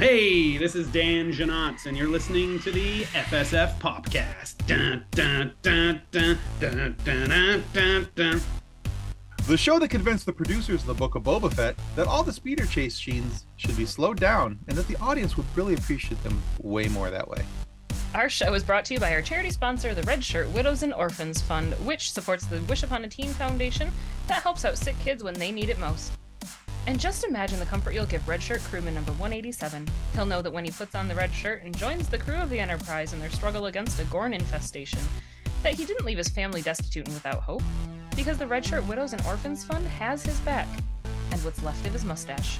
Hey, this is Dan Jeannotte, and you're listening to the FSF Popcast. The show that convinced the producers of the Book of Boba Fett that all the speeder chase scenes should be slowed down and that the audience would really appreciate them way more that way. Our show is brought to you by our charity sponsor, the Red Shirt Widows and Orphans Fund, which supports the Wish Upon a Teen Foundation that helps out sick kids when they need it most. And just imagine the comfort you'll give Red Shirt crewman number 187. He'll know that when he puts on the red shirt and joins the crew of the Enterprise in their struggle against a Gorn infestation, that he didn't leave his family destitute and without hope, because the Red Shirt Widows and Orphans Fund has his back, and what's left of his mustache.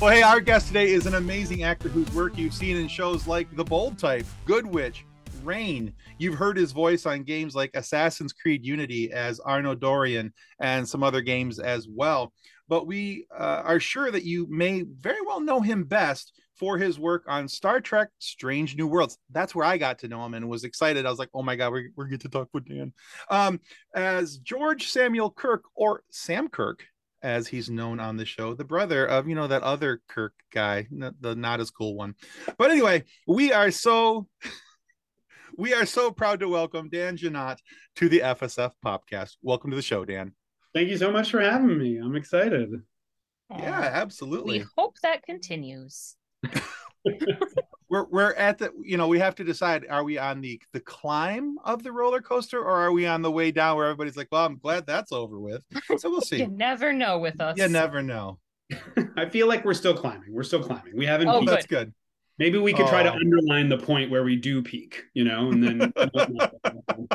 Well, hey, our guest today is an amazing actor whose work you've seen in shows like The Bold Type, Good Witch, Reign. You've heard his voice on games like Assassin's Creed Unity as Arno Dorian and some other games as well. But we uh, are sure that you may very well know him best for his work on Star Trek Strange New Worlds. That's where I got to know him and was excited. I was like, oh my God, we're, we're going to talk with Dan. Um, as George Samuel Kirk or Sam Kirk as he's known on the show, the brother of you know that other Kirk guy, the not as cool one. But anyway, we are so we are so proud to welcome Dan Jeannotte to the FSF podcast. Welcome to the show, Dan. Thank you so much for having me. I'm excited. Yeah, absolutely. We hope that continues. we're we're at the you know we have to decide are we on the the climb of the roller coaster or are we on the way down where everybody's like well i'm glad that's over with. So we'll see. You never know with us. You never know. I feel like we're still climbing. We're still climbing. We haven't Oh, peaked. that's good. Maybe we could try to Oh. underline the point where we do peak you know and then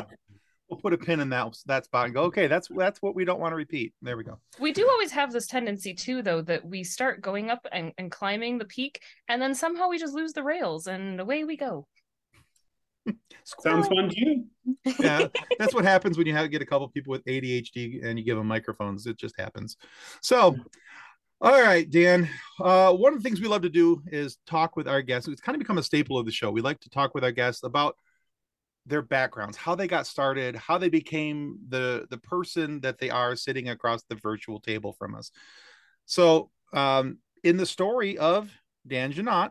we'll put a pin in that that spot and go okay that's that's what we don't want to repeat. There we go. We do always have this tendency too, though, that we start going up and, and climbing the peak, and then somehow we just lose the rails, and away we go. sounds fun to you. Yeah that's what happens when you have get a couple people with adhd and you give them microphones. It just happens. So all right dan uh, one of the things we love to do is talk with our guests. It's kind of become a staple of the show. We like to talk with our guests about their backgrounds how they got started how they became the the person that they are sitting across the virtual table from us. So um in the story of dan jeannotte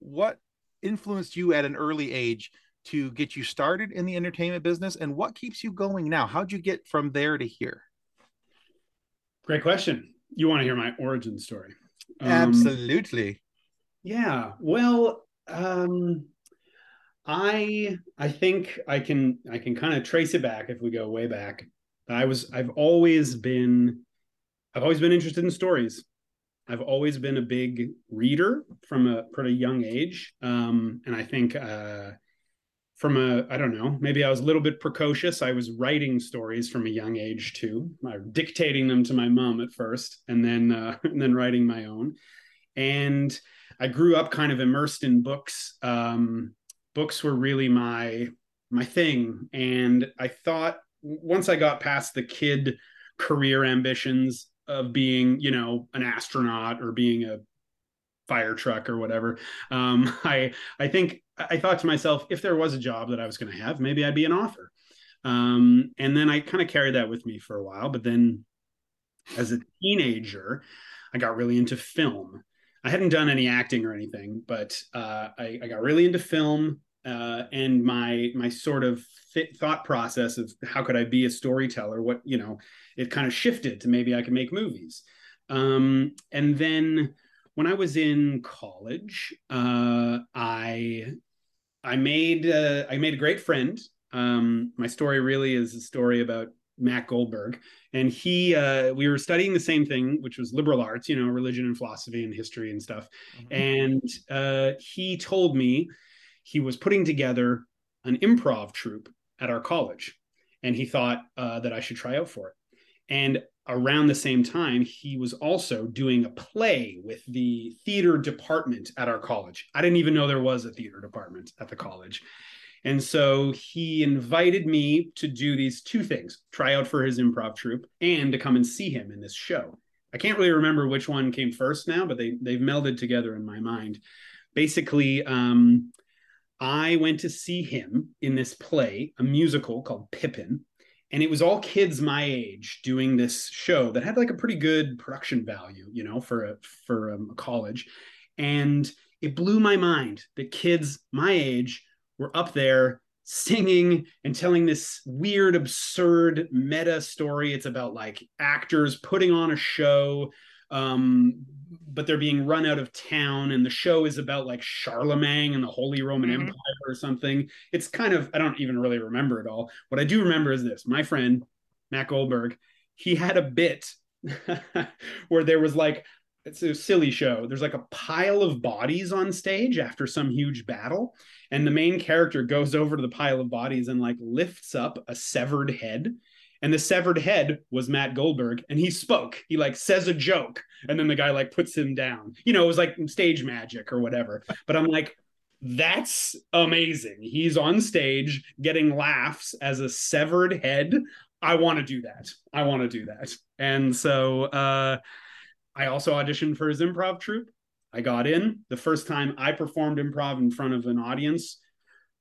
what influenced you at an early age to get you started in the entertainment business and what keeps you going now? How'd you get from there to here? Great question. You want to hear my origin story. Um, absolutely. Yeah. Well, um I I think I can I can kind of trace it back if we go way back. I was I've always been I've always been interested in stories. I've always been a big reader from a pretty young age. Um and I think uh from a I don't know, maybe I was a little bit precocious. I was writing stories from a young age too. I dictating them to my mom at first and then uh and then writing my own. And I grew up kind of immersed in books. Um, books were really my my thing, and I thought once I got past the kid career ambitions of being, you know, an astronaut or being a fire truck or whatever, um, I I think I thought to myself, if there was a job that I was going to have, maybe I'd be an author. Um, and then I kind of carried that with me for a while, but then as a teenager, I got really into film. I hadn't done any acting or anything, but uh, I, I got really into film, uh, and my my sort of th- thought process of how could I be a storyteller? What you know, it kind of shifted to maybe I could make movies. Um, and then when I was in college, uh, I I made uh, I made a great friend. Um, my story really is a story about Matt Goldberg, and he uh, we were studying the same thing, which was liberal arts, you know, religion and philosophy and history and stuff. And uh, he told me he was putting together an improv troupe at our college, and he thought uh, that I should try out for it. And around the same time, he was also doing a play with the theater department at our college. I didn't even know there was a theater department at the college. And so he invited me to do these two things try out for his improv troupe and to come and see him in this show. I can't really remember which one came first now, but they, they've melded together in my mind. Basically, um, I went to see him in this play, a musical called Pippin. and it was all kids my age doing this show that had like a pretty good production value, you know, for a for um, a college, and it blew my mind that kids my age were up there singing and telling this weird, absurd meta story. It's about like actors putting on a show, um, but they're being run out of town, and the show is about like Charlemagne and the Holy Roman mm-hmm. Empire or something. It's kind of I don't even really remember it all. What I do remember is this: my friend Matt Goldberg, he had a bit where there was like it's a silly show. There's like a pile of bodies on stage after some huge battle, and the main character goes over to the pile of bodies and like lifts up a severed head. And the severed head was Matt Goldberg, and he spoke. He like says a joke, and then the guy like puts him down. You know, it was like stage magic or whatever. But I'm like, that's amazing. He's on stage getting laughs as a severed head. I want to do that. I want to do that. And so uh I also auditioned for his improv troupe. I got in. The first time I performed improv in front of an audience,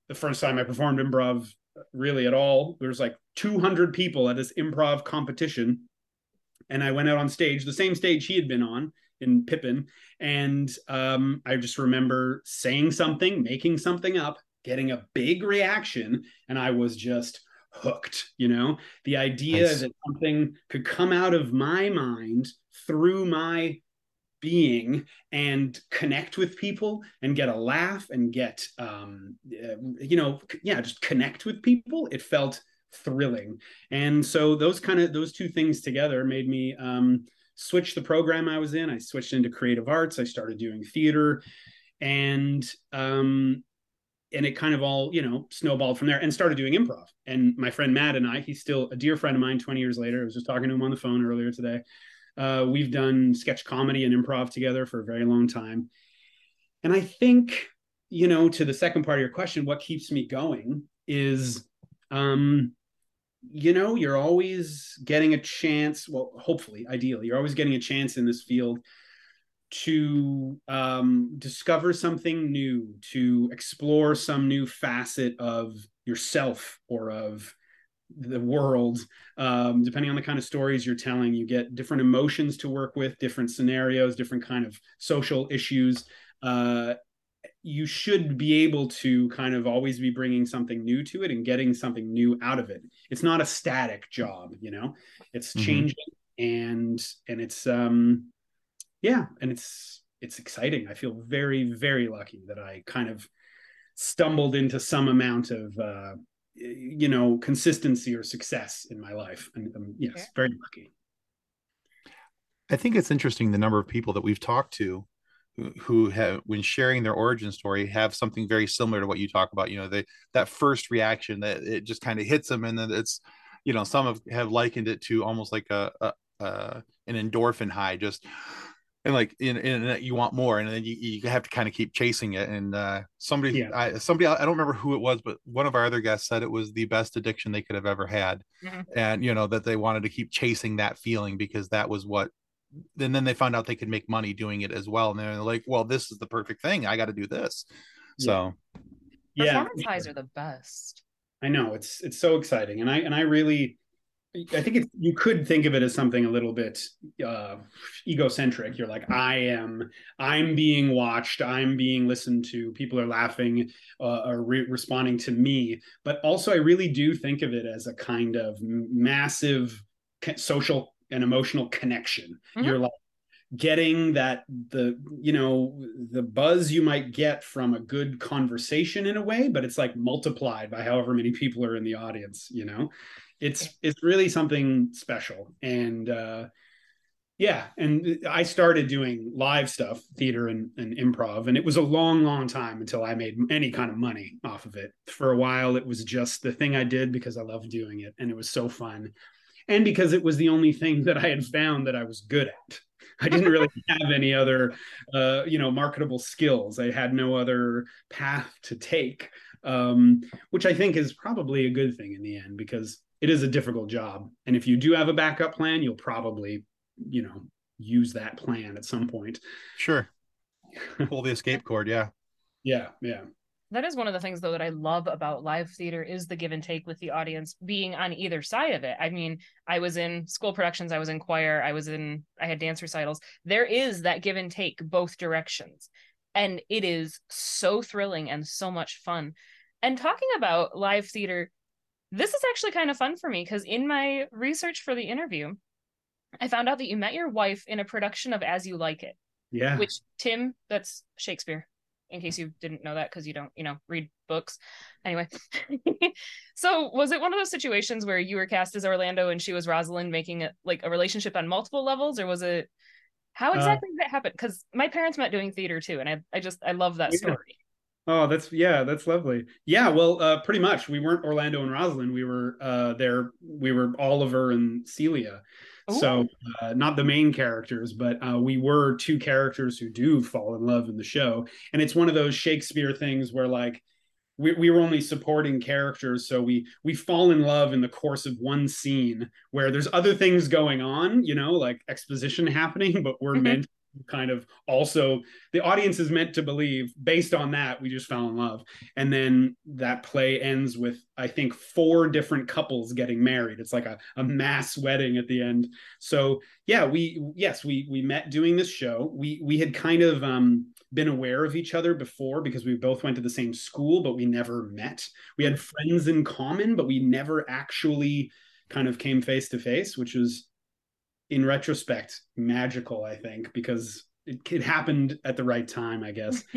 the first time I performed improv really at all, There was like 200 people at this improv competition. And I went out on stage, the same stage he had been on in Pippin. And um, I just remember saying something, making something up, getting a big reaction. And I was just hooked you know the idea nice. that something could come out of my mind through my being and connect with people and get a laugh and get um you know yeah just connect with people. It felt thrilling. And so those kind of those two things together made me um switch the program i was in. I switched into creative arts. I started doing theater. And um and it kind of all you know snowballed from there and started doing improv. And my friend matt and i he's still a dear friend of mine 20 years later. I was just talking to him on the phone earlier today uh, we've done sketch comedy and improv together for a very long time. And i think you know to the second part of your question what keeps me going is um you know you're always getting a chance well hopefully ideally you're always getting a chance in this field to um, discover something new, to explore some new facet of yourself or of the world. Um, depending on the kind of stories you're telling, you get different emotions to work with, different scenarios, different kind of social issues. Uh, you should be able to kind of always be bringing something new to it and getting something new out of it. It's not a static job, you know. It's mm-hmm. changing and and it's um yeah, and it's it's exciting. I feel very very lucky that I kind of stumbled into some amount of uh, you know consistency or success in my life, and um, yes, okay. very lucky. I think it's interesting the number of people that we've talked to who have when sharing their origin story have something very similar to what you talk about you know they that first reaction that it just kind of hits them and then it's you know some have, have likened it to almost like a, a, a an endorphin high just and like in, in you want more and then you, you have to kind of keep chasing it and uh somebody yeah. I, somebody i don't remember who it was but one of our other guests said it was the best addiction they could have ever had mm-hmm. and you know that they wanted to keep chasing that feeling because that was what and then they found out they could make money doing it as well and they're like well this is the perfect thing i got to do this so yeah performance highs are the best i know it's it's so exciting and i and i really I think it's, you could think of it as something a little bit uh, egocentric. You're like, I am, I'm being watched, I'm being listened to, people are laughing uh, or re- responding to me. But also, I really do think of it as a kind of massive social and emotional connection. Mm-hmm. You're like getting that the you know the buzz you might get from a good conversation in a way but it's like multiplied by however many people are in the audience you know it's it's really something special. And uh yeah and i started doing live stuff theater and, and improv and it was a long long time until i made any kind of money off of it. For a while it was just the thing i did because i loved doing it and it was so fun. And because it was the only thing that i had found that i was good at. I didn't really have any other uh, you know marketable skills. I had no other path to take um, which i think is probably a good thing in the end because it is a difficult job. And if you do have a backup plan, you'll probably, you know, use that plan at some point. Sure. Pull the escape cord. Yeah. Yeah. Yeah. That is one of the things though that I love about live theater is the give and take with the audience being on either side of it. I mean, I was in school productions, I was in choir, I was in I had dance recitals. There is that give and take both directions. And it is so thrilling and so much fun. And talking about live theater, this is actually kind of fun for me because in my research for the interview, I found out that you met your wife in a production of As You Like It. Yeah. Which Tim, that's Shakespeare in case you didn't know that because you don't, you know, read books. Anyway, so was it one of those situations where you were cast as Orlando and she was Rosalind, making it like a relationship on multiple levels, or was it? How uh, exactly uh, did that happen? Because my parents met doing theater too, and I, I just, I love that yeah. story. Oh, that's yeah, that's lovely. Yeah, well, uh, pretty much. We weren't Orlando and Rosalind. We were uh, there. We were Oliver and Celia. Ooh. So uh, not the main characters, but uh, we were two characters who do fall in love in the show, and it's one of those Shakespeare things where like we, we were only supporting characters so we we fall in love in the course of one scene where there's other things going on you know like exposition happening but we're mm-hmm. meant kind of also the audience is meant to believe based on that we just fell in love. And then that play ends with i think four different couples getting married. It's like a, a mass wedding at the end. So yeah we yes we we met doing this show. We we had kind of um been aware of each other before because we both went to the same school but we never met. We had friends in common but we never actually kind of came face to face which was in retrospect magical i think because it, it happened at the right time i guess.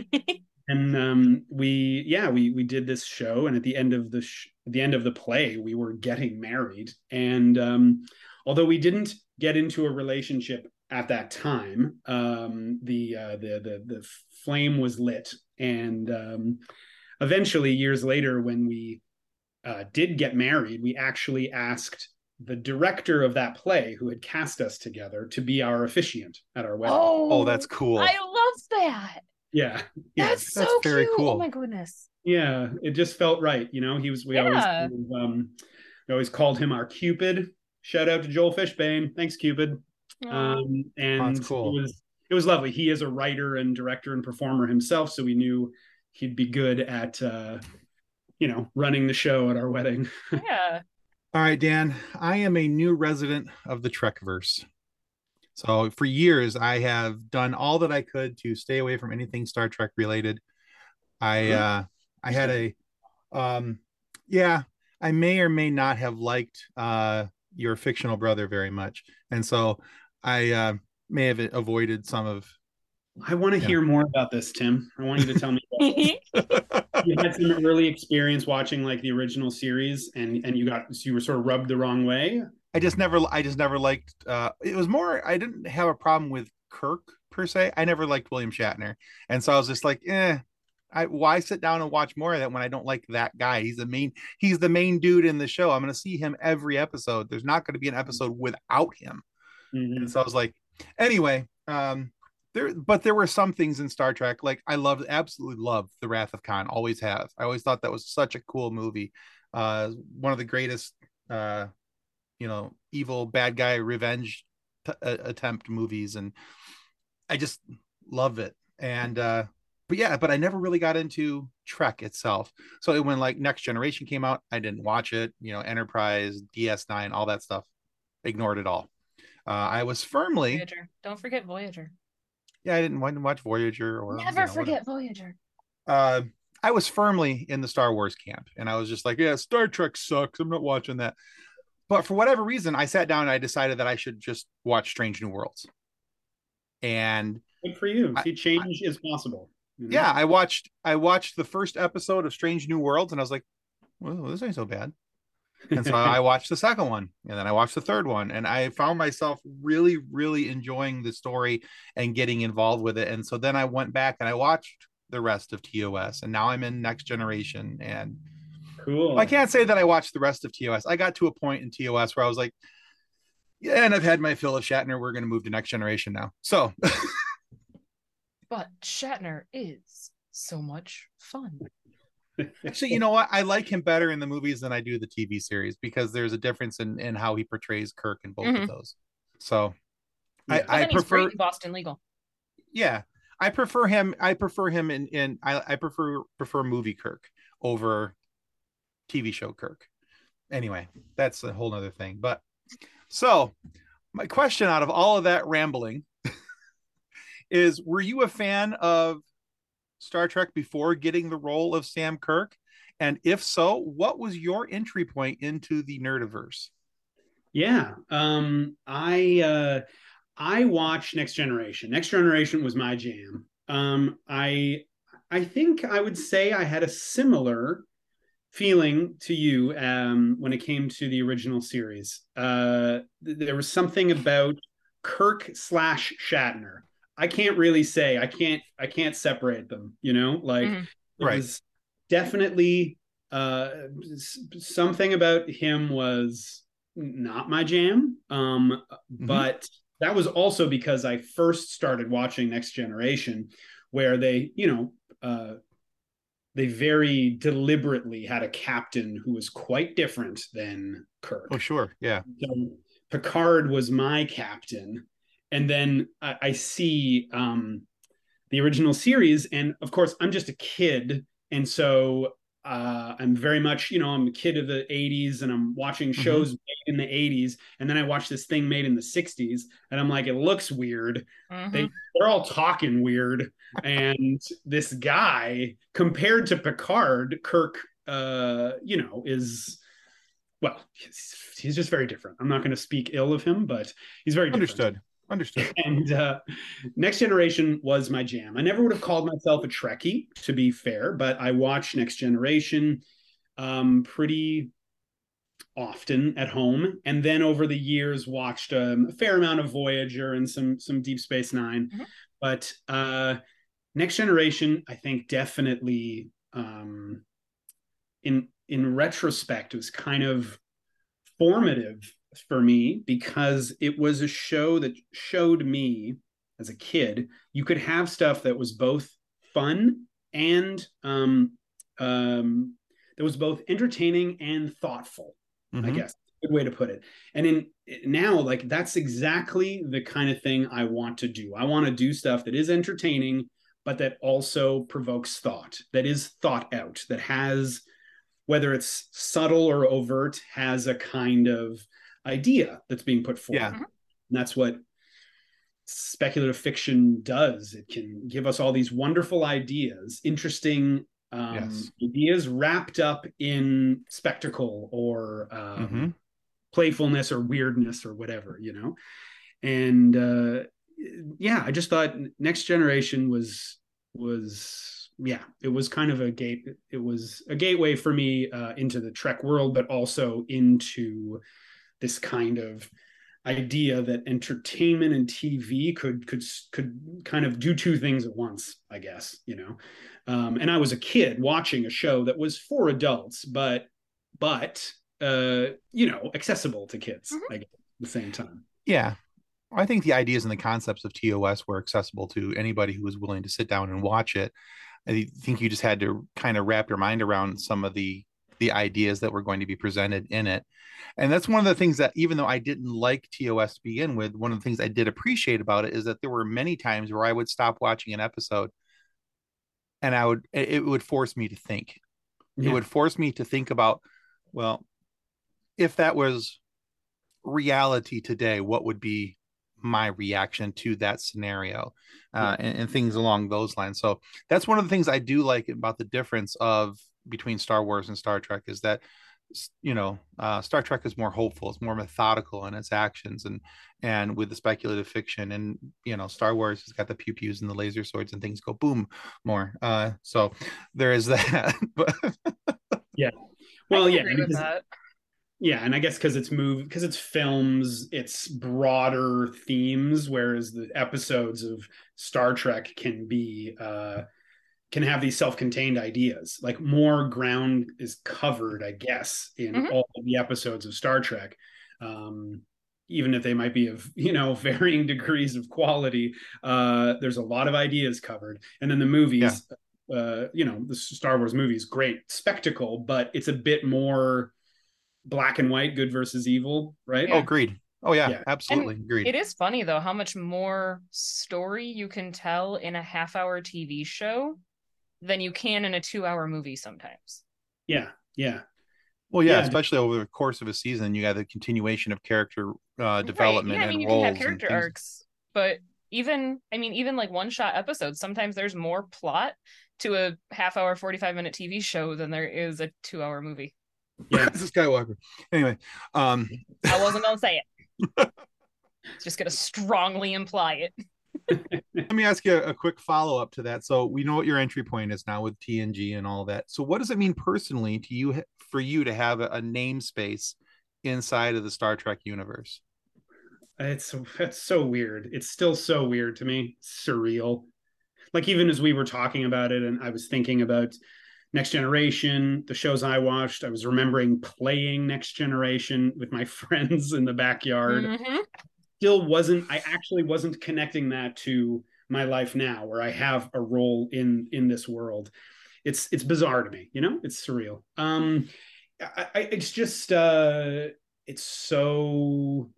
And um, we yeah we we did this show and at the end of the sh- the end of the play we were getting married. And um, although we didn't get into a relationship at that time um, the uh, the the the flame was lit. And um, eventually years later when we uh, did get married we actually asked the director of that play who had cast us together to be our officiant at our wedding. Oh, oh that's cool. I love that. Yeah. yeah. That's so that's very cute. cool. Oh my goodness. Yeah, it just felt right. You know, he was we yeah. always um we always called him our Cupid. Shout out to Joel Fishbane. Thanks, Cupid. Um and oh, cool. it was it was lovely. He is a writer and director and performer himself, so we knew he'd be good at uh you know running the show at our wedding. Yeah. All right, Dan, I am a new resident of the Trekverse. So for years, I have done all that I could to stay away from anything Star Trek related. I uh, I had a, um, yeah, I may or may not have liked uh, your fictional brother very much, and so I uh, may have avoided some of I want to hear more about this, Tim. I want you to tell me. you had some early experience watching like the original series, and and you got so you were sort of rubbed the wrong way. I just never, I just never liked. uh It was more. I didn't have a problem with Kirk per se. I never liked William Shatner, and so I was just like, eh. I, why sit down and watch more of that when I don't like that guy? He's the main. He's the main dude in the show. I'm going to see him every episode. There's not going to be an episode without him. Mm-hmm. And so I was like, anyway. Um, there but there were some things in star trek like i loved absolutely loved the wrath of khan always have. I always thought that was such a cool movie. Uh one of the greatest uh you know evil bad guy revenge t- uh, attempt movies and i just love it. And uh but yeah but i never really got into trek itself. So when like next generation came out i didn't watch it you know enterprise ds9 all that stuff ignored it all. Uh, I was firmly. Voyager. Don't forget Voyager yeah, I didn't want to watch Voyager or never you know, forget whatever. Voyager. Uh, I was firmly in the Star Wars camp, and I was just like, yeah, Star Trek sucks. I'm not watching that. But for whatever reason, I sat down and I decided that I should just watch Strange New Worlds. And good for you. See, change I, is possible. You know? Yeah, I watched I watched the first episode of Strange New Worlds, and I was like, well, this ain't so bad and so I watched the second one and then I watched the third one and I found myself really really enjoying the story and getting involved with it. And so then I went back and I watched the rest of TOS and now I'm in next generation. And cool. I can't say that I watched the rest of TOS I got to a point in TOS where I was like yeah and I've had my fill of Shatner. We're going to move to next generation now. So but Shatner is so much fun Actually, you know what? I like him better in the movies than I do the TV series because there's a difference in, in how he portrays Kirk in both mm-hmm. of those. So yeah. I, I prefer Boston Legal. Yeah, I prefer him. I prefer him in in I, I prefer prefer movie Kirk over TV show Kirk. Anyway, that's a whole other thing. But so my question out of all of that rambling is were you a fan of Star Trek before getting the role of Sam Kirk? And if so, what was your entry point into the nerdiverse? Yeah. Um I uh I watched Next Generation. Next Generation was my jam. Um I I think I would say I had a similar feeling to you um, when it came to the original series. Uh, there was something about Kirk slash Shatner. I can't really say. I can't. I can't separate them. You know, like Mhm. Right. was definitely uh, something about him was not my jam. Um, but that was also because I first started watching Next Generation, where they, you know, uh, they very deliberately had a captain who was quite different than Kirk. Oh, sure. Yeah. So Picard was my captain, and then I, I see um, the original series, and of course I'm just a kid, and so uh, I'm very much, you know, I'm a kid of the '80s, and I'm watching shows made in the '80s, and then I watch this thing made in the '60s, and I'm like, it looks weird. Mhm. They they're all talking weird, and this guy compared to Picard, Kirk, uh, you know, is well, he's, he's just very different. I'm not going to speak ill of him, but he's very different. Understood. Understood. And uh, Next Generation was my jam. I never would have called myself a Trekkie, to be fair, but I watched Next Generation um, pretty often at home, and then over the years watched um, a fair amount of Voyager and some some Deep Space 9 Mhm. But uh, Next Generation, I think, definitely um, in in retrospect was kind of formative for me because it was a show that showed me as a kid you could have stuff that was both fun and um, um, that was both entertaining and thoughtful I Mhm. guess good way to put it. And in now, like that's exactly the kind of thing I want to do. I want to do stuff that is entertaining, but that also provokes thought, that is thought out, that has whether it's subtle or overt, has a kind of idea that's being put forward. Yeah. And that's what speculative fiction does. It can give us all these wonderful ideas, interesting um, Yes. ideas wrapped up in spectacle or um, Mhm. playfulness or weirdness or whatever, you know. And uh, yeah, I just thought Next Generation was was yeah, it was kind of a gate. It was a gateway for me uh, into the Trek world, but also into this kind of idea that entertainment and TV could could could kind of do two things at once, I guess, you know. Um, and I was a kid watching a show that was for adults, but but uh, you know, accessible to kids, Mhm. I guess, at the same time. Yeah. I think the ideas and the concepts of TOS were accessible to anybody who was willing to sit down and watch it. I think you just had to kind of wrap your mind around some of the the ideas that were going to be presented in it. And that's one of the things that even though I didn't like TOS to begin with, one of the things I did appreciate about it is that there were many times where I would stop watching an episode and I would it would force me to think. It would force me to think about, well, if that was reality today, what would be my reaction to that scenario uh, and, and things along those lines. So that's one of the things I do like about the difference of between Star Wars and Star Trek is that you know uh, Star Trek is more hopeful, it's more methodical in its actions and and with the speculative fiction and you know Star Wars has got the pew pews and the laser swords and things go boom more. Uh, so there is that. yeah. Well, I yeah, agree with because- that. yeah, and I guess because it's movie, because it's films, it's broader themes, whereas the episodes of Star Trek can be uh can have these self-contained ideas. Like more ground is covered, I guess, in Mhm. all of the episodes of Star Trek. Um even if they might be of you know varying degrees of quality uh there's a lot of ideas covered and then the movies uh you know the star wars movies great spectacle but it's a bit more black and white, good versus evil, right? oh, agreed. Oh yeah, Yeah. absolutely agreed. It is funny though how much more story you can tell in a half hour TV show than you can in a two hour movie sometimes. Yeah, yeah, well, yeah, yeah. especially over the course of a season, you got the continuation of character uh, development Right. Yeah, I and mean you roles can have and character arcs, but even I mean, even like one shot episodes, sometimes there's more plot to a half hour, 45 minute TV show than there is a two hour movie. yeah. This is Skywalker. Anyway, um, I wasn't gonna say it. Just gonna strongly imply it. Let me ask you a, a quick follow up to that. So we know what your entry point is now with TNG and all that. So what does it mean personally to you for you to have a, a namespace inside of the Star Trek universe? It's it's so weird. It's still so weird to me. Surreal. Like even as we were talking about it, and I was thinking about Next Generation, the shows I watched. I was remembering playing Next Generation with my friends in the backyard. Mhm. Still wasn't. I actually wasn't connecting that to my life now, where I have a role in in this world. It's it's bizarre to me. You know, it's surreal. Um, I, I it's just uh, it's so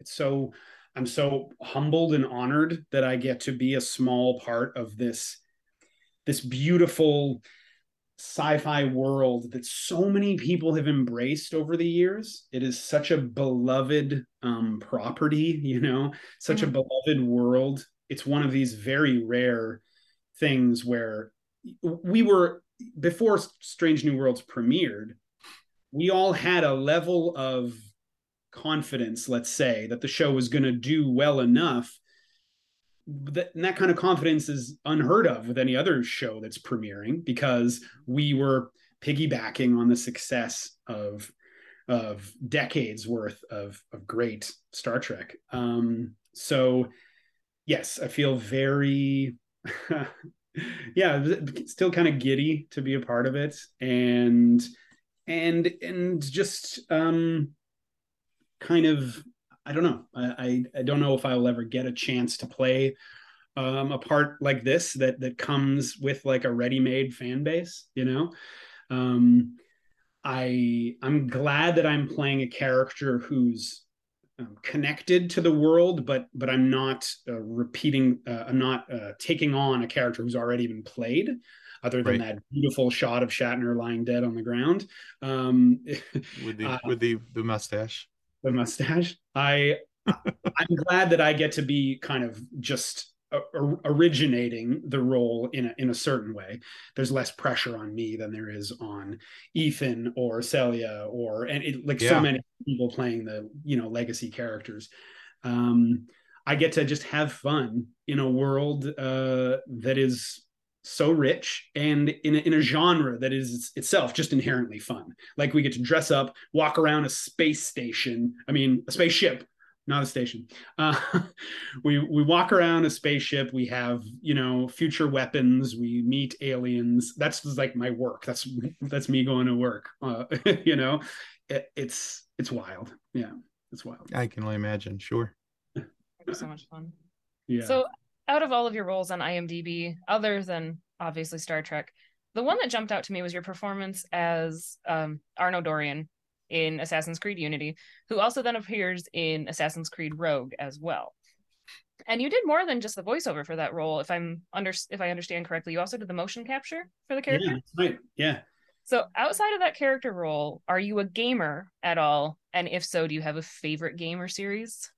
it's so i'm so humbled and honored that i get to be a small part of this this beautiful sci-fi world that so many people have embraced over the years it is such a beloved um, property you know such a beloved world it's one of these very rare things where we were before strange new worlds premiered we all had a level of confidence, let's say, that the show was going to do well enough. That, that kind of confidence is unheard of with any other show that's premiering because we were piggybacking on the success of of decades worth of of great Star Trek. Um, so yes, I feel very yeah, still kind of giddy to be a part of it and and and just um kind of I don't know. I, I, I don't know if I'll ever get a chance to play um, a part like this that that comes with like a ready-made fan base. You know, um, I I'm glad that I'm playing a character who's um, connected to the world, but but I'm not uh, repeating. Uh, I'm not uh, taking on a character who's already been played. Other than Right. that beautiful shot of Shatner lying dead on the ground, um, with the Uh, with the the mustache. The mustache. I I'm glad that I get to be kind of just o- originating the role in a in a certain way. There's less pressure on me than there is on Ethan or Celia or and it, like Yeah. so many people playing the you know legacy characters. Um, I get to just have fun in a world uh, that is so rich and in a, in a genre that is itself just inherently fun. Like we get to dress up, walk around a space station. I mean, a spaceship, not a station. Uh, we we walk around a spaceship. We have you know future weapons. We meet aliens. That's like my work. That's that's me going to work. Uh, you know, it, it's it's wild. Yeah, it's wild. I can only imagine. Sure. It'd be so much fun. Yeah. So, out of all of your roles on IMDb, other than obviously Star Trek, the one that jumped out to me was your performance as um, Arno Dorian in Assassin's Creed Unity, who also then appears in Assassin's Creed Rogue as well. And you did more than just the voiceover for that role, if I'm under if I understand correctly. You also did the motion capture for the character. yeah, right. Yeah. So, outside of that character role, are you a gamer at all? And if so, do you have a favorite game or series?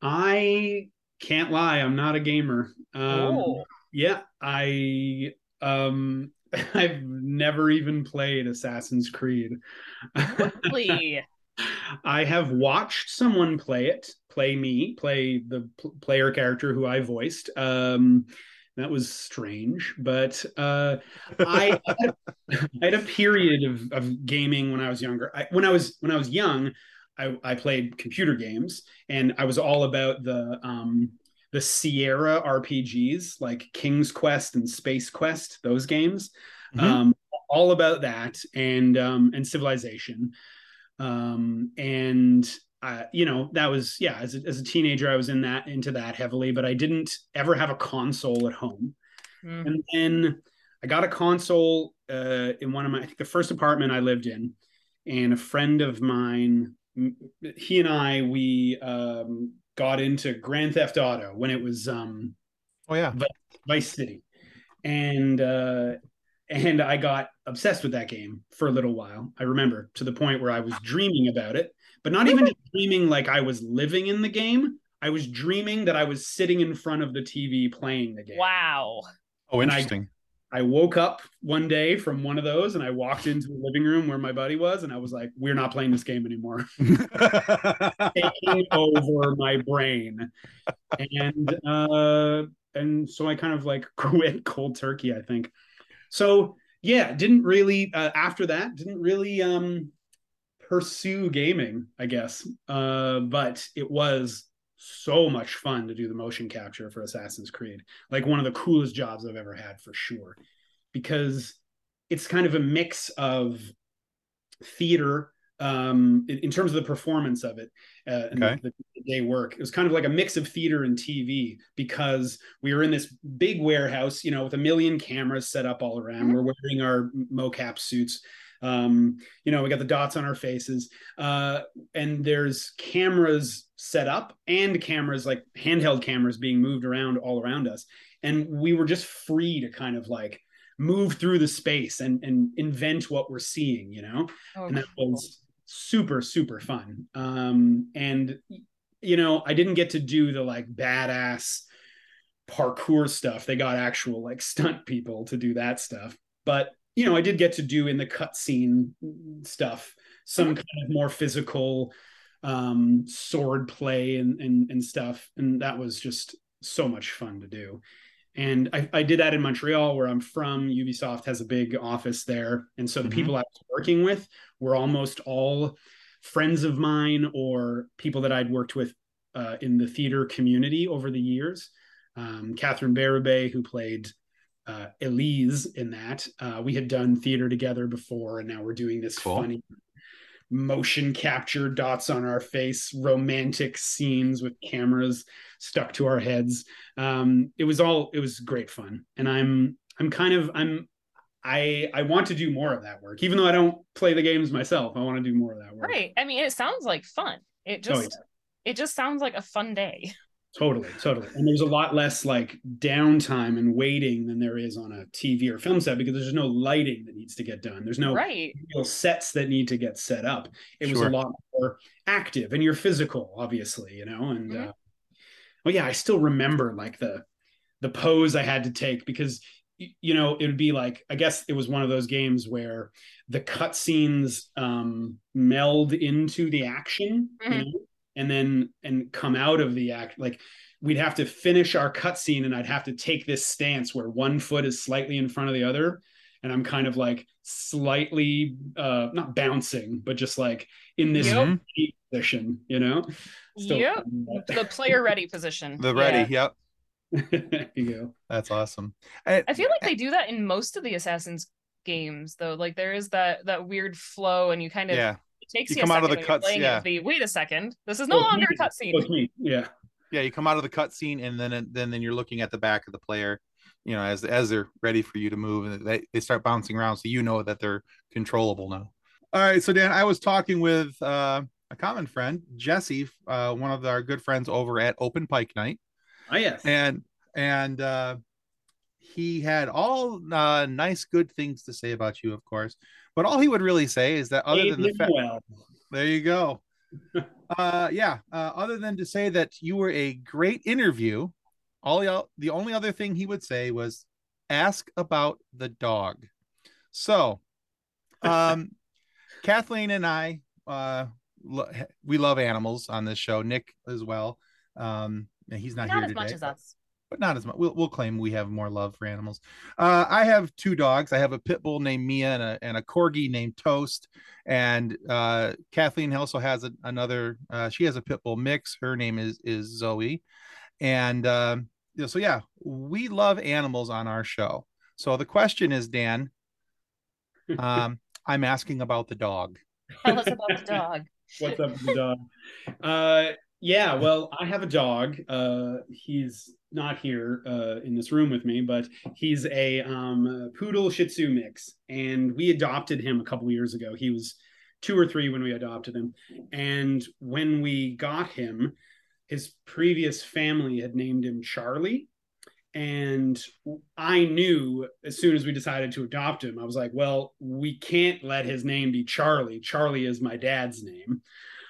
I can't lie. I'm not a gamer. Um, oh, Yeah, I um I've never even played Assassin's Creed. really? I have watched someone play it, play me, play the p- player character who I voiced. Um that was strange, but uh I, I had a period of, of gaming when I was younger. I, when I was when I was young, I, I played computer games, and I was all about the um, the Sierra RPGs like King's Quest and Space Quest. Those games, Mhm. um, all about that, and um, and Civilization, um, and. Uh, you know that was yeah as a, as a teenager i was in that into that heavily but i didn't ever have a console at home Hmm. and then I got a console uh, in one of my, I think the first apartment I lived in, and a friend of mine he and I we um, got into Grand Theft Auto when it was um, oh yeah Vice City, and uh, and I got obsessed with that game for a little while. I remember to the point where I was dreaming about it, but not even dreaming like I was living in the game. I was dreaming that I was sitting in front of the TV playing the game. Wow. Oh, interesting. I woke up one day from one of those and I walked into the living room where my buddy was and I was like, we're not playing this game anymore. Taking over my brain. And uh and so I kind of like quit cold turkey, I think. So yeah, didn't really uh, after that, didn't really um pursue gaming, I guess. Uh but it was so much fun to do the motion capture for Assassin's Creed. Like one of the coolest jobs I've ever had for sure. Because it's kind of a mix of theater um in, in terms of the performance of it uh and Okay. the, the day work it was kind of like a mix of theater and tv because we were in this big warehouse you know with a million cameras set up all around we're wearing our mocap suits um you know we got the dots on our faces. Uh and there's cameras set up and cameras like handheld cameras being moved around all around us. And we were just free to kind of like move through the space and and invent what we're seeing you know? Oh, and that was super super fun. Um and you know i didn't get to do the like badass parkour stuff. They got actual like stunt people to do that stuff. But you know i did get to do in the cutscene stuff some kind of more physical um sword play and and, and stuff and that was just so much fun to do and I, I did that in Montreal, where I'm from. Ubisoft has a big office there, and so the Mhm. people I was working with were almost all friends of mine or people that I'd worked with uh, in the theater community over the years. Um, Catherine Bérubé, who played uh, Elise in that, uh, we had done theater together before, and now we're doing this Cool. funny motion capture dots on our face romantic scenes with cameras stuck to our heads um it was all it was great fun and i'm i'm kind of i'm i i want to do more of that work even though i don't play the games myself i want to do more of that work Right. I mean, it sounds like fun. It just Oh, yeah. it just sounds like a fun day. totally totally and there's a lot less like downtime and waiting than there is on a tv or film set because there's no lighting that needs to get done there's no Right. real sets that need to get set up. It was a lot more active and you're physical, obviously, you know. And Mhm. uh, well, yeah, I still remember like the the pose I had to take because you know it would be like I guess it was one of those games where the cutscenes um, meld into the action, you Mhm. know, and then and come out of the act like. We'd have to finish our cutscene, and I'd have to take this stance where one foot is slightly in front of the other, and I'm kind of like slightly uh not bouncing, but just like in this Yep. Position, you know? Still Yep. The player ready position. The Yeah. ready. Yep. you go. That's awesome. I, I feel like they do that in most of the Assassin's games though. Like there is that that weird flow and you kind of yeah. It takes You you, come out of the when you're cuts, yeah. to be, wait a second. This is no Oh, longer a me. cutscene. That's. Yeah. Yeah. You come out of the cutscene and then then then you're looking at the back of the player, you know, as as they're ready for you to move and they, they start bouncing around. So you know that they're controllable now. All right. So Dan, I was talking with uh, a common friend, Jesse, uh, one of our good friends over at Open Pike Night. Oh yes. and and uh he had all uh nice good things to say about you of course but all he would really say is that other Abe than the fact Newell. there you go uh yeah uh, other than to say that you were a great interview all y'all the only other thing he would say was ask about the dog so um kathleen and i uh lo- we love animals on this show nick as well um and he's not, Not here as today much as us. But not as much. We'll, we'll claim we have more love for animals. Uh, I have two dogs. I have a pit bull named Mia and a, and a corgi named Toast. And uh, Kathleen also has a, another. Uh, she has a pit bull mix. Her name is is Zoe. And um, so yeah, we love animals on our show. So the question is, Dan, um, I'm asking about the dog. Tell us about the dog. What's up with the dog? Uh, yeah, well, I have a dog. Uh, he's not here uh, in this room with me, but he's a um, poodle Shih Tzu mix, and we adopted him a couple years ago. He was two or three when we adopted him. And when we got him, his previous family had named him Charlie. And I knew as soon as we decided to adopt him, I was like, well, we can't let his name be Charlie. Charlie is my dad's name.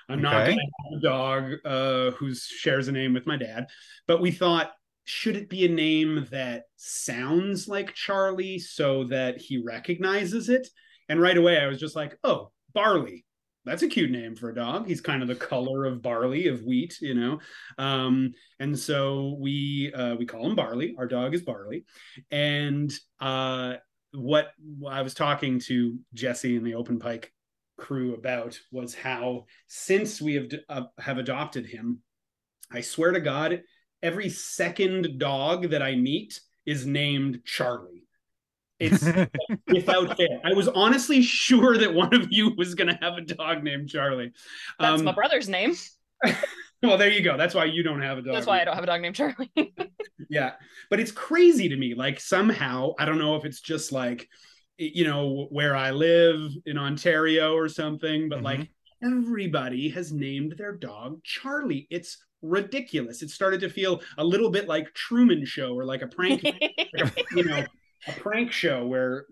I'm not going to have a dog uh, who shares a name with my dad. But we thought, should it be a name that sounds like Charlie so that he recognizes it? And right away, I was just like, oh, Barley. That's a cute name for a dog. He's kind of the color of barley, of wheat, you know. Um, and so we uh, we call him Barley. Our dog is Barley. And uh, what I was talking to Jesse and the Open Pike crew about was how since we have uh, have adopted him, I swear to God, every second dog that I meet is named Charlie. It's without fail. I was honestly sure that one of you was going to have a dog named Charlie. That's Um, my brother's name. well, there you go. That's why you don't have a dog. That's why I don't have a dog named Charlie. Yeah. But it's crazy to me. Like somehow, I don't know if it's just like, you know, where I live in Ontario or something, but like everybody has named their dog Charlie. It's ridiculous. It started to feel a little bit like Truman Show or like a prank, like a, you know, a prank show where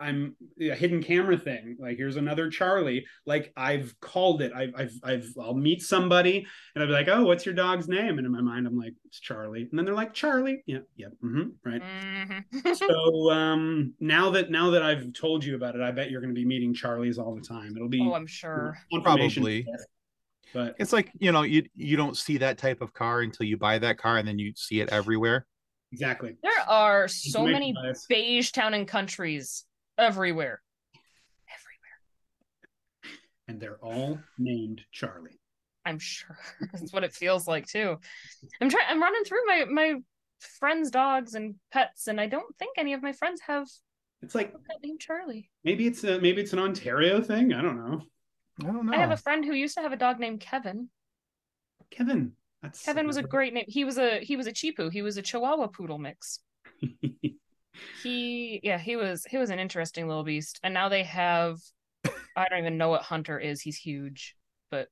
I'm a hidden camera thing. Like here's another Charlie. Like I've called it. I've I've I've I'll meet somebody and I'll be like, oh, what's your dog's name? And in my mind, I'm like, it's Charlie. And then they're like, Charlie. Yeah, yeah, mm-hmm, right. Mhm. So um, now that now that I've told you about it, I bet you're going to be meeting Charlies all the time. It'll be oh, I'm sure. Probably. bias. But It's like you know you you don't see that type of car until you buy that car and then you see it everywhere. exactly. There are so many bias. beige town and countries everywhere. Everywhere. and they're all named Charlie. I'm sure that's what it feels like too. I'm trying. I'm running through my my friends' dogs and pets, and I don't think any of my friends have It's like a pet named Charlie. maybe it's a maybe it's an Ontario thing. I don't know. I don't know. I have a friend who used to have a dog named Kevin. Kevin. That's Kevin was a great name. He was a he was a Chipu. He was a Chihuahua poodle mix. He yeah he was he was an interesting little beast. And now they have I don't even know what Hunter is. He's huge. But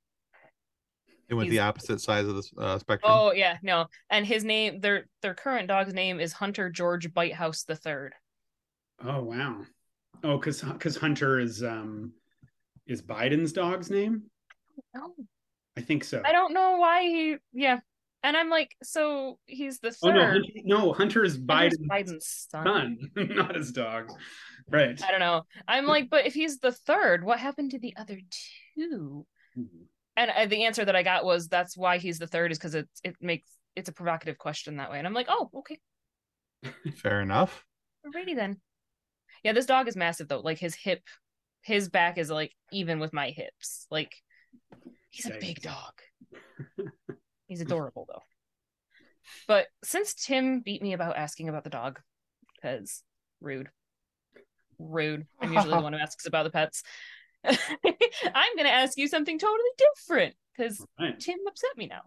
It went the opposite sides of the uh, spectrum. oh yeah no. And his name their their current dog's name is Hunter George Bitehouse the third. oh wow. Oh, because because Hunter is um is Biden's dog's name. Oh. I think so. I don't know why he yeah. And I'm like so he's the Oh no, third. Hunter, no, Hunter is Hunter's Biden's Biden's son. son, not his dog. Right. I don't know. I'm like, but if he's the third, what happened to the other two? And uh, the answer that I got was that's why he's the third is because it it makes it's a provocative question that way. And I'm like, oh, okay, Fair enough. alrighty then. Yeah, this dog is massive though. Like his hip, his back is like even with my hips. Like he's a big dog. he's adorable though. But since Tim beat me about asking about the dog, because rude, rude. I'm usually the one who asks about the pets. I'm gonna ask you something totally different because Right. Tim upset me now.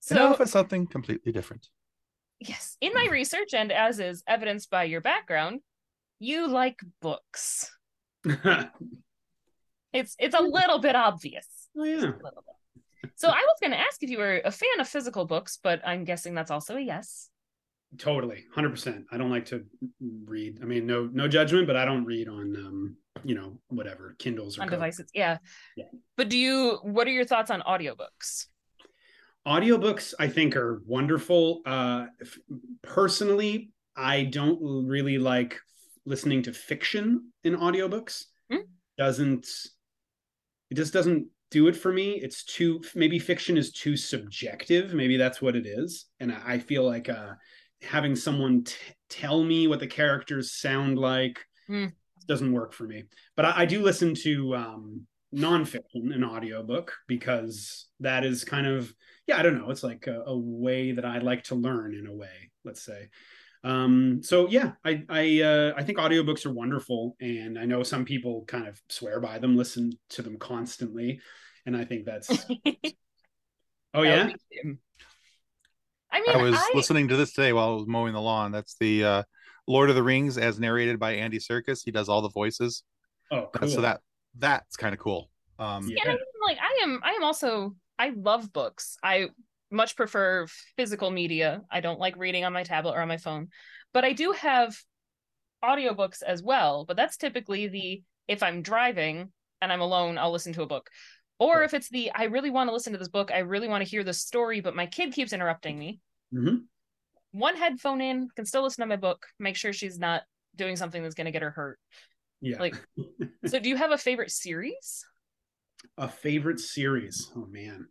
So now So for something completely different. yes, in my research and as is evidenced by your background, you like books. Oh It's it's a little bit obvious. yeah. Little bit. So I was gonna ask if you were a fan of physical books, but I'm guessing that's also a yes. Totally, hundred percent. I don't like to read. I mean, no, no judgment, but I don't read on, um, you know, whatever Kindles or On devices. Yeah. Yeah. But do you what are your thoughts on audiobooks? Audiobooks, I think, are wonderful. Uh, personally, I don't really like listening to fiction in audiobooks. Hmm. Doesn't it just doesn't do it for me? It's too maybe fiction is too subjective. Maybe that's what it is, and I feel like uh, having someone t- tell me what the characters sound like Hmm. doesn't work for me. But I, I do listen to um, nonfiction, an audiobook, because that is kind of yeah, I don't know. It's like a, a way that I like to learn in a way, let's say. Um, so yeah, I I uh, I think audiobooks are wonderful, and I know some people kind of swear by them, listen to them constantly, and I think that's oh yeah, would be Tim. I mean, I was I, listening to this today while I was mowing the lawn. That's the uh, Lord of the Rings as narrated by Andy Serkis. He does all the voices. oh cool. So that that's kind of cool. Um, Yeah, I mean, like I am I am also I love books. I much prefer physical media. I don't like reading on my tablet or on my phone. But I do have audiobooks as well, but that's typically the if I'm driving and I'm alone, I'll listen to a book. Or if it's the I really want to listen to this book, I really want to hear the story, but my kid keeps interrupting me. Mhm. One headphone in, can still listen to my book, make sure she's not doing something that's going to get her hurt. Yeah. Like so do you have a favorite series? a favorite series. Oh man.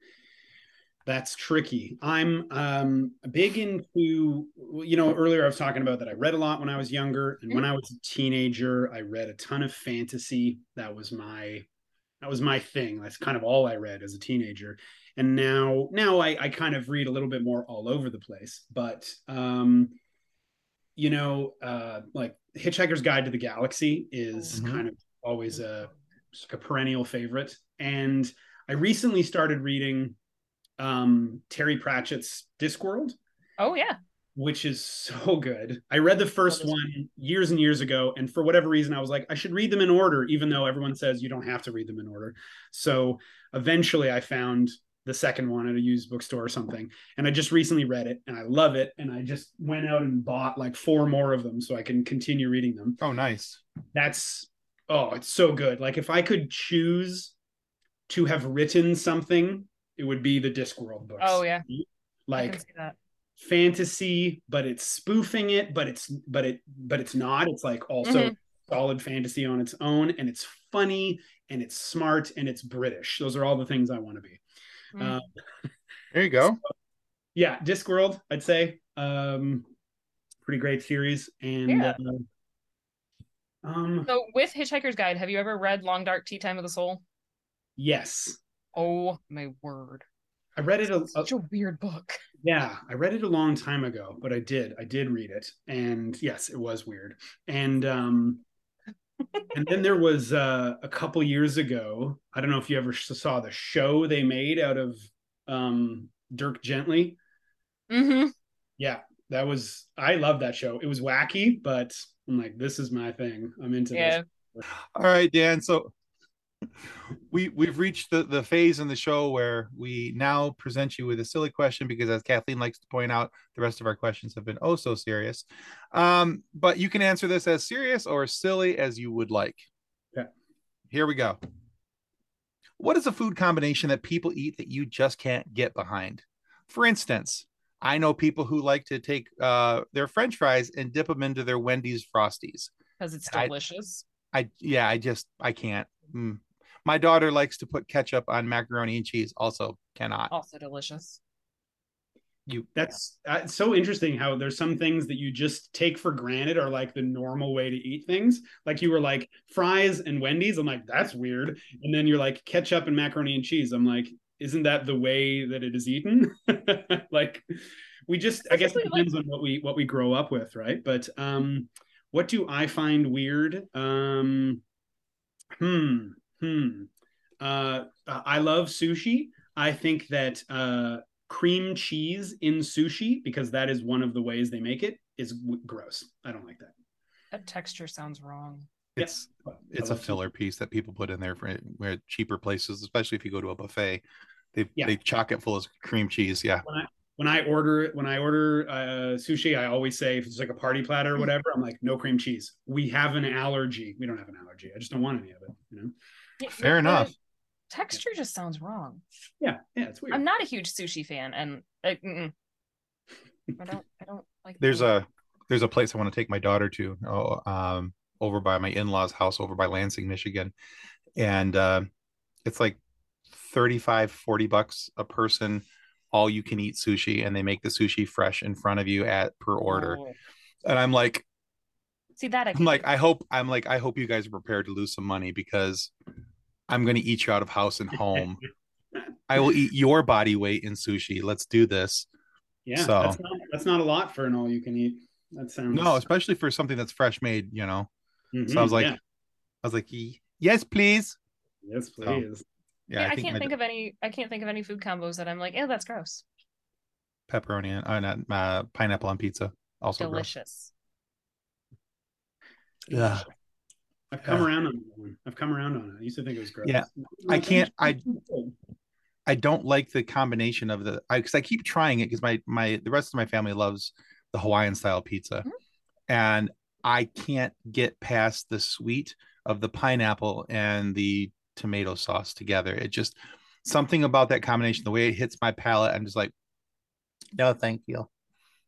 That's tricky. I'm um big into you know earlier I was talking about that I read a lot when I was younger and when I was a teenager I read a ton of fantasy. That was my that was my thing. That's kind of all I read as a teenager. And now now I I kind of read a little bit more all over the place. But um you know uh like Hitchhiker's Guide to the Galaxy is Mhm. kind of always a a perennial favorite. And I recently started reading um, Terry Pratchett's Discworld, Oh yeah. which is so good. I read the first That is- one years and years ago, and for whatever reason, I was like, I should read them in order, even though everyone says you don't have to read them in order. So eventually, I found the second one at a used bookstore or something, and I just recently read it, and I love it, and I just went out and bought like four more of them so I can continue reading them Oh, nice. that's oh it's so good like if i could choose to have written something it would be the discworld books Oh yeah. Like can see that. fantasy but it's spoofing it but it's but it but it's not it's like also Mhm. solid fantasy on its own and it's funny and it's smart and it's british those are all the things i want to be Mm. uh, There you go. yeah discworld i'd say um pretty great series and Yeah. uh, um So with Hitchhiker's Guide, have you ever read Long Dark Tea Time of the Soul? yes Oh my word. i read it a, a, Such a weird book. Yeah, I read it a long time ago, but I did. I did read it. And yes, it was weird. And um and then there was uh a couple years ago, I don't know if you ever saw the show they made out of um Dirk Gently. Mm-hmm. Yeah, that was I love that show. It was wacky, but I'm like this is my thing. I'm into Yeah. this. All right, Dan. So we we've reached the the phase in the show where we now present you with a silly question because, as Kathleen likes to point out, the rest of our questions have been oh so serious. Um, but you can answer this as serious or silly as you would like. Okay. Here we go. What is a food combination that people eat that you just can't get behind? For instance, I know people who like to take uh, their French fries and dip them into their Wendy's Frosties. Because it's I- delicious. I yeah, I just I can't. Mm. My daughter likes to put ketchup on macaroni and cheese. Also, cannot. Also delicious. You That's uh, so interesting how there's some things that you just take for granted are like the normal way to eat things. Like you were like fries and Wendy's. I'm like, that's weird. And then you're like ketchup and macaroni and cheese. I'm like, isn't that the way that it is eaten? like we just I guess it depends on what we what we grow up with, right? But um what do I find weird? Um hmm, hmm. Uh I love sushi. I think that uh cream cheese in sushi because that is one of the ways they make it is w- gross. I don't like that. That texture sounds wrong. it's But I it's a love sushi. filler piece that people put in there for where cheaper places, especially if you go to a buffet. They Yeah. they chock it full of cream cheese. Yeah. When I, when I order when I order uh, sushi, I always say if it's like a party platter or Mm. whatever, I'm like no cream cheese. We have an allergy. We don't have an allergy. I just don't want any of it. You know? Yeah, Fair the enough. Texture just sounds wrong. Yeah, yeah, it's weird. I'm not a huge sushi fan, and uh, mm-mm. I don't. I don't like. There's the- a there's a place I want to take my daughter to. Oh, um, over by my in-laws' house over by Lansing, Michigan, and uh, it's like 35, 40 bucks a person. All you can eat sushi, and they make the sushi fresh in front of you at per order. Oh. And I'm like, See that? I I'm like. I hope I'm like, I hope you guys are prepared to lose some money because I'm gonna eat you out of house and home. I will eat your body weight in sushi. Let's do this. yeah, so- that's not that's not a lot for an all you can eat. That sounds No, especially for something that's fresh made, you know. Mhm, So I was like, yeah. I was like, "Ye- yes, please. yes, please. Yeah, Yeah, I, I, think can't my think of any. I can't think of any food combos that I'm like, oh, that's gross. pepperoni and uh, not uh, pineapple on pizza also. Delicious. Yeah. I've come Yeah. around on that one. I've come around on it. I used to think it was gross. Yeah. I can't- I- I don't like the combination of the because I, keep trying it because my my the rest of my family loves the Hawaiian style pizza, Mhm. and I can't get past the sweet of the pineapple and the tomato sauce together. It just something about that combination, the way it hits my palate, I'm just like, no, thank you.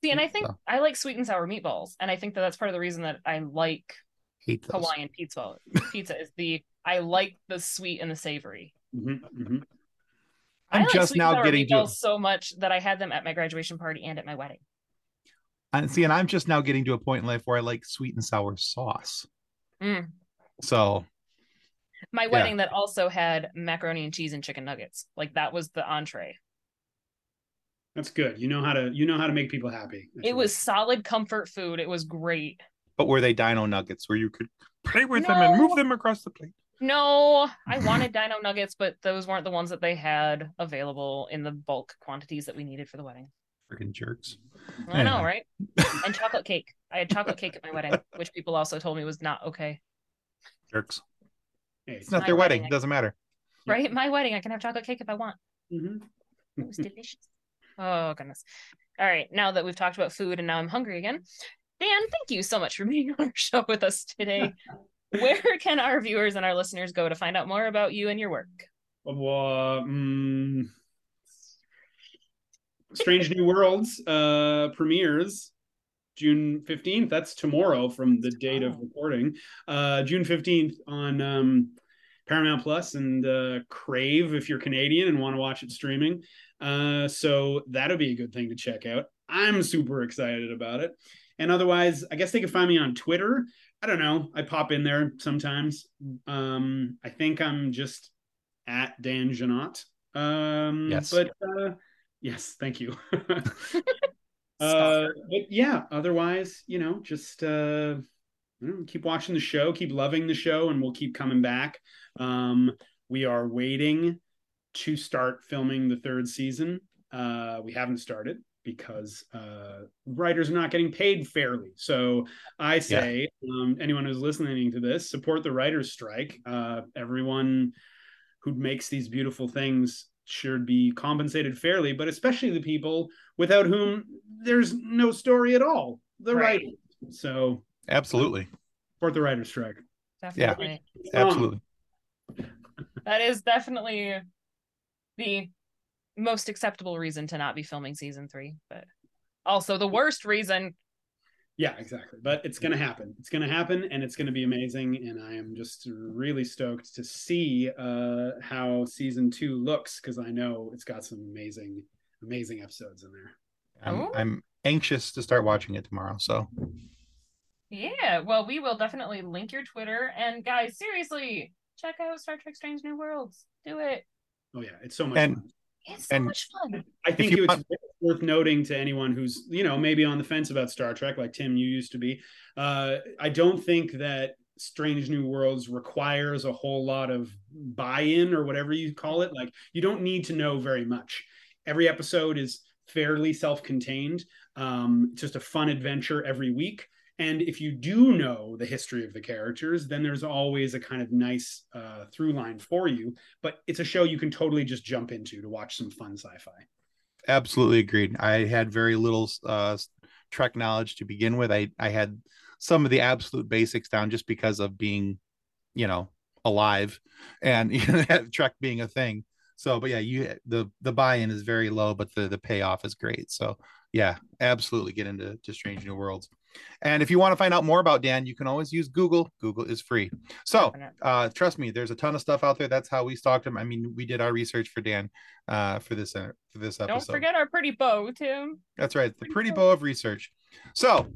See, and I think So. I like sweet and sour meatballs, and I think that that's part of the reason that I like Hate those. Hawaiian pizza. Pizza is the I like the sweet and the savory. Mhm, mhm. I I'm like just sweet now getting to so much that I had them at my graduation party and at my wedding. and see, and I'm just now getting to a point in life where I like sweet and sour sauce. Mm. So My wedding that also had macaroni and cheese and chicken nuggets. Like that was the entree. That's good. You know how to you know how to make people happy. That's It right. was solid comfort food. It was great. But were they dino nuggets where you could play with them and move them across the plate? No, I wanted dino nuggets, but those weren't the ones that they had available in the bulk quantities that we needed for the wedding. Freaking jerks. I know, right? And chocolate cake. I had chocolate cake at my wedding, which people also told me was not okay. Jerks. Hey, It's not their wedding. wedding. It doesn't matter. Right? My wedding, I can have chocolate cake if I want. Mm-hmm. It was delicious. Oh goodness. All right, now that we've talked about food and now I'm hungry again. Dan, thank you so much for being on our show with us today. Where can our viewers and our listeners go to find out more about you and your work? Well, mm, Strange New Worlds uh, premieres June 15th. That's tomorrow from the date of recording. Uh, June 15th on um, Paramount Plus and uh, Crave if you're Canadian and want to watch it streaming. Uh, so that'll be a good thing to check out. I'm super excited about it. And otherwise, I guess they can find me on Twitter. I don't know. I pop in there sometimes. Um, I think I'm just at Dan Jeannotte. Um, Yes. But uh, yes, thank you. uh, but yeah, otherwise, you know, just uh, you know, keep watching the show, keep loving the show, and we'll keep coming back. Um, we are waiting to start filming the third season. Uh, we haven't started because uh, writers are not getting paid fairly. So I say, um, anyone who's listening to this, support the writers' strike. Uh, everyone who makes these beautiful things should be compensated fairly, but especially the people without whom there's no story at all. The Right. writers. So Absolutely. support the writers' strike. Definitely. Absolutely. That is definitely the most acceptable reason to not be filming season three, but also the worst reason. Yeah, exactly. But it's going to happen. It's going to happen, and it's going to be amazing. And I am just really stoked to see uh, how season two looks because I know it's got some amazing, amazing episodes in there. I'm, Ooh. I'm anxious to start watching it tomorrow. So Yeah, well, we will definitely link your Twitter. And guys, seriously, check out Star Trek Strange New Worlds. Do it. Oh yeah, it's so much And- fun. It's so And- much fun. I think you it's want- worth noting to anyone who's you know maybe on the fence about Star Trek, like Tim, you used to be. Uh, I don't think that Strange New Worlds requires a whole lot of buy-in or whatever you call it. Like you don't need to know very much. Every episode is fairly self-contained. Um, just a fun adventure every week. And if you do know the history of the characters, then there's always a kind of nice uh, through line for you. But it's a show you can totally just jump into to watch some fun sci-fi. absolutely agreed. I had very little uh, Trek knowledge to begin with. I I had some of the absolute basics down just because of being, you know, alive and Trek being a thing. So, but yeah, you the the buy-in is very low, but the the payoff is great. So, yeah, absolutely get into to Strange New Worlds. And if you want to find out more about Dan, you can always use Google. Google is free. So, uh, trust me, there's a ton of stuff out there. That's how we stalked him. I mean, we did our research for Dan uh, for this uh, for this episode. Don't forget our pretty bow, Tim. That's right. The pretty bow of research. So,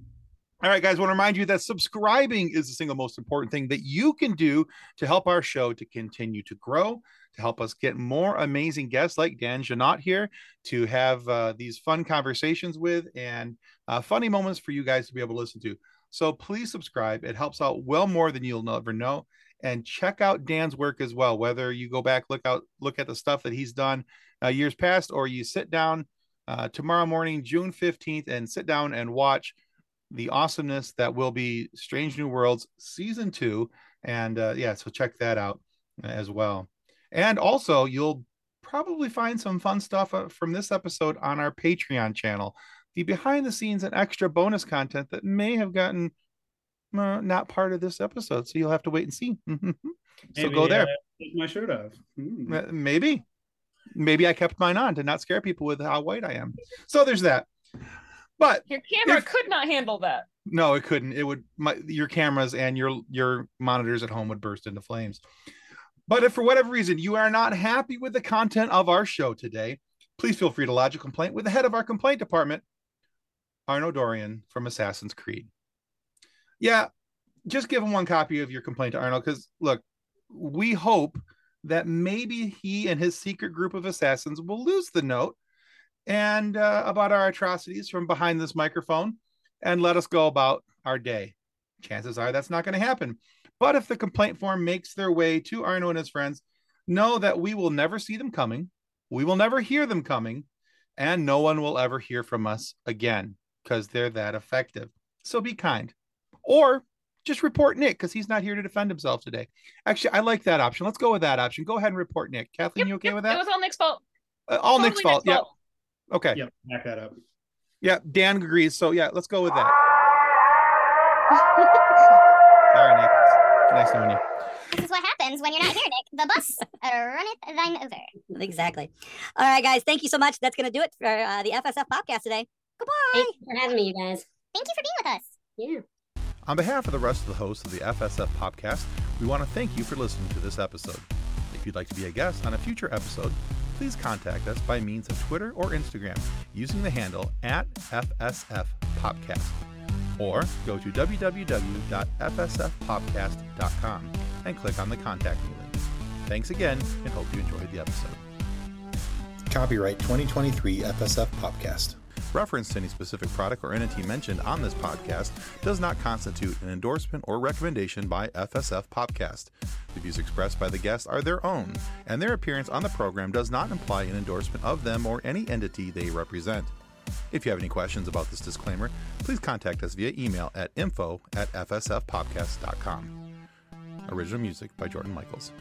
all right, guys, I want to remind you that subscribing is the single most important thing that you can do to help our show to continue to grow, to help us get more amazing guests like Dan Jeannotte here, to have uh, these fun conversations with and uh, funny moments for you guys to be able to listen to. So please subscribe. It helps out well more than you'll ever know. And check out Dan's work as well. Whether you go back, look out, look at the stuff that he's done uh, years past, or you sit down uh, tomorrow morning, June 15th, and sit down and watch the awesomeness that will be Strange New Worlds season two. And uh, yeah, so check that out as well. And also, you'll probably find some fun stuff uh, from this episode on our Patreon channel. The behind the scenes and extra bonus content that may have gotten uh, not part of this episode. So you'll have to wait and see. so Maybe, go there. uh, take my shirt off. Uh, Maybe. Maybe I kept mine on to not scare people with how white I am. So there's that. But Your camera If- could not handle that. no, it couldn't. It would my your cameras and your your monitors at home would burst into flames. But if for whatever reason you are not happy with the content of our show today, please feel free to lodge a complaint with the head of our complaint department, Arno Dorian from Assassin's Creed. Yeah, just give him one copy of your complaint to Arno because look, we hope that maybe he and his secret group of assassins will lose the note and uh, about our atrocities from behind this microphone and let us go about our day. Chances are that's not going to happen. But if the complaint form makes their way to Arno and his friends, know that we will never see them coming, we will never hear them coming, and no one will ever hear from us again because they're that effective. So be kind. Or just report Nick because he's not here to defend himself today. Actually, I like that option. Let's go with that option. Go ahead and report Nick. Kathleen, Yep, you okay yep, with that? It was all Nick's fault. Uh, all Totally Nick's fault. Yeah. Okay. Yep, back that up. Yeah, Dan agrees. So yeah, let's go with that. All right, Nick. Nice knowing you. This is what happens when you're not here, Nick. The bus runneth thine over. Exactly. All right, guys. Thank you so much. That's going to do it for uh, the FSF Popcast today. Goodbye. Thanks for having me, you guys. Thank you for being with us. Yeah. On behalf of the rest of the hosts of the FSF Popcast, we want to thank you for listening to this episode. If you'd like to be a guest on a future episode, please contact us by means of Twitter or Instagram using the handle at FSF Popcast. Or go to www.fsfpopcast.com and click on the Contact Me link. Thanks again and hope you enjoyed the episode. Copyright 2023 FSF Popcast. Reference to any specific product or entity mentioned on this podcast does not constitute an endorsement or recommendation by FSF Popcast. The views expressed by the guests are their own, and their appearance on the program does not imply an endorsement of them or any entity they represent. If you have any questions about this disclaimer, please contact us via email at info at fsfpopcast.com. Original music by Jordan Michaels.